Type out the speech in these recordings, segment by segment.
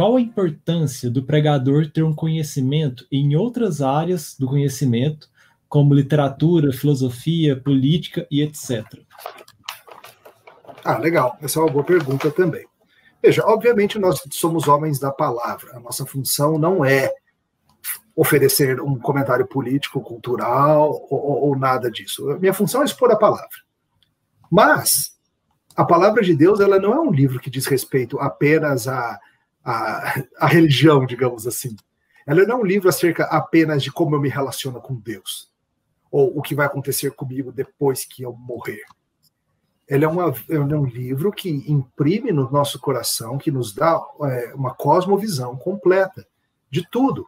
qual a importância do pregador ter um conhecimento em outras áreas do conhecimento, como literatura, filosofia, política e etc. Ah, legal. Essa é uma boa pergunta também. Veja, obviamente nós somos homens da palavra. A nossa função não é oferecer um comentário político, cultural ou, ou nada disso. A minha função é expor a palavra. Mas a palavra de Deus ela não é um livro que diz respeito apenas à, à, à religião, digamos assim. Ela não é um livro acerca apenas de como eu me relaciono com Deus ou o que vai acontecer comigo depois que eu morrer. Ele é, uma, ele é um livro que imprime no nosso coração, que nos dá é, uma cosmovisão completa de tudo.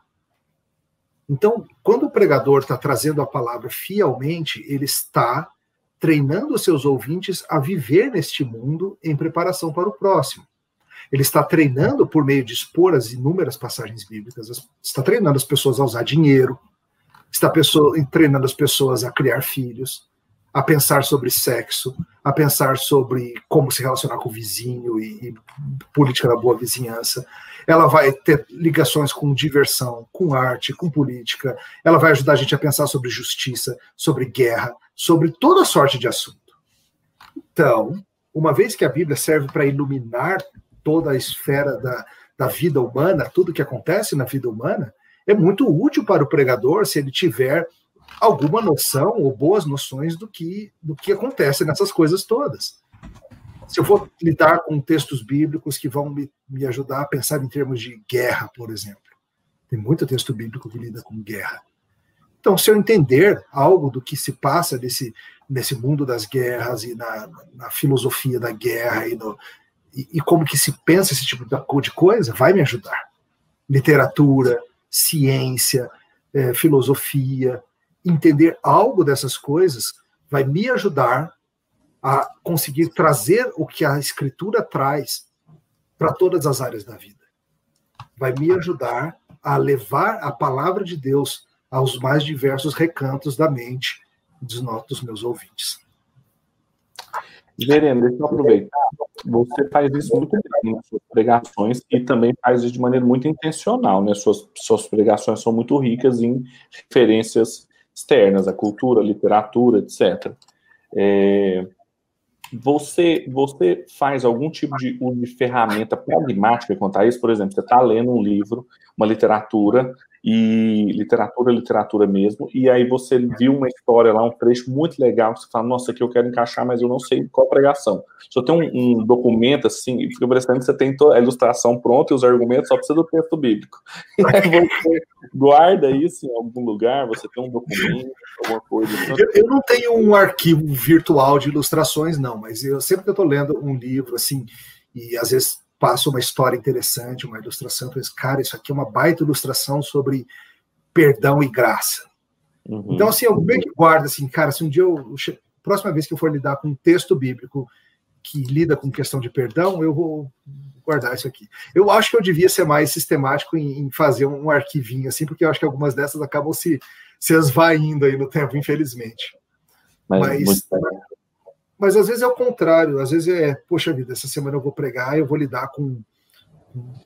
Então, quando o pregador está trazendo a palavra fielmente, ele está treinando os seus ouvintes a viver neste mundo em preparação para o próximo. Ele está treinando por meio de expor as inúmeras passagens bíblicas, está treinando as pessoas a usar dinheiro, está pessoa, treinando as pessoas a criar filhos, a pensar sobre sexo, a pensar sobre como se relacionar com o vizinho e, e, política da boa vizinhança. Ela vai ter ligações com diversão, com arte, com política. Ela vai ajudar a gente a pensar sobre justiça, sobre guerra, sobre toda sorte de assunto. Então, uma vez que a Bíblia serve para iluminar toda a esfera da, da vida humana, tudo que acontece na vida humana, é muito útil para o pregador se ele tiver alguma noção ou boas noções do que, do que acontece nessas coisas todas. Se eu for lidar com textos bíblicos que vão me, me ajudar a pensar em termos de guerra, por exemplo, tem muito texto bíblico que lida com guerra. Então, se eu entender algo do que se passa nesse, nesse mundo das guerras e na, na filosofia da guerra e, no, e, e, como que se pensa esse tipo de coisa, vai me ajudar. Literatura, ciência, é, filosofia, entender algo dessas coisas vai me ajudar a conseguir trazer o que a escritura traz para todas as áreas da vida. Vai me ajudar a levar a palavra de Deus aos mais diversos recantos da mente dos, dos meus ouvintes. Verena, deixa eu aproveitar. Você faz isso muito bem nas suas pregações e também faz isso de maneira muito intencional, né? Suas, suas pregações são muito ricas em referências externas, a cultura, a literatura, etc. É, você, você faz algum tipo de de ferramenta pragmática quanto a isso? Por exemplo, você está lendo um livro, uma literatura, e literatura, literatura mesmo, e aí você viu uma história lá, um trecho muito legal, você fala, nossa, aqui eu quero encaixar, mas eu não sei qual pregação. Só tem um, um documento assim, fica parecendo que você tem a ilustração pronta e os argumentos, só precisa do texto bíblico. E aí você guarda isso em algum lugar, você tem um documento, alguma coisa. Eu, eu não tenho um arquivo virtual de ilustrações, não, mas eu sempre que eu estou lendo um livro, assim, e às vezes passa uma história interessante, uma ilustração, penso, cara, isso aqui é uma baita ilustração sobre perdão e graça. Uhum. Então, assim, eu meio que guardo, assim, cara, se um dia eu, próxima vez que eu for lidar com um texto bíblico que lida com questão de perdão, eu vou guardar isso aqui. Eu acho que eu devia ser mais sistemático em, em fazer um arquivinho, assim, porque eu acho que algumas dessas acabam se, se esvaindo aí no tempo, infelizmente. Mas, Mas mas às vezes é o contrário, às vezes é, poxa vida, essa semana eu vou pregar, eu vou lidar com,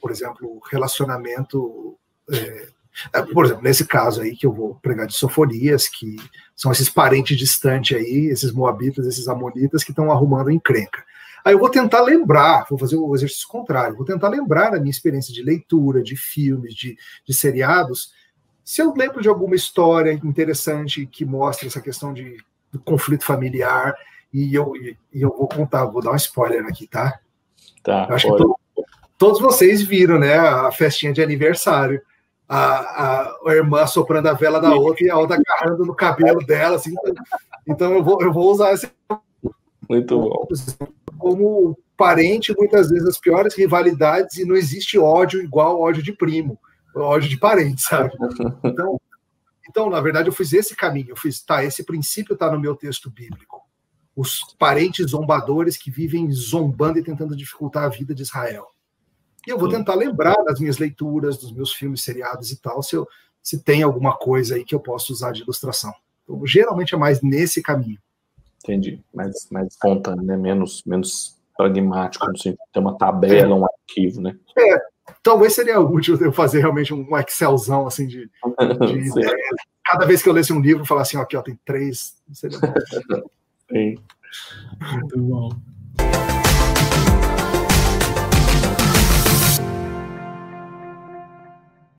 por exemplo, relacionamento. É, é, por exemplo, nesse caso aí que eu vou pregar de sofonias, que são esses parentes distantes aí, esses moabitas, esses amonitas que estão arrumando encrenca. Aí eu vou tentar lembrar, vou fazer o exercício contrário, vou tentar lembrar da minha experiência de leitura, de filmes, de, de seriados, se eu lembro de alguma história interessante que mostra essa questão de do conflito familiar, e eu, e eu vou contar, vou dar um spoiler aqui, tá? Tá. Eu acho que to, todos vocês viram, né? A festinha de aniversário. A, a, a, irmã soprando a vela da outra e a outra agarrando no cabelo dela, assim. Então eu vou, eu vou usar esse. Muito bom. Como parente, muitas vezes as piores rivalidades e não existe ódio igual ódio de primo, ódio de parente, sabe? Então, então, na verdade, eu fiz esse caminho. Eu fiz, tá, esse princípio está no meu texto bíblico os parentes zombadores que vivem zombando e tentando dificultar a vida de Israel. E eu vou tentar lembrar das minhas leituras, dos meus filmes, seriados e tal, se, eu, se tem alguma coisa aí que eu posso usar de ilustração. Então, geralmente é mais nesse caminho. Entendi. Mais, mais espontâneo, né? Menos, menos pragmático, assim, ter uma tabela, um arquivo, né? É, talvez seria útil eu fazer realmente um Excelzão assim de, de cada vez que eu lesse um livro, falar assim, ó, aqui ó, tem três. Seria bom. Sim. Muito bom.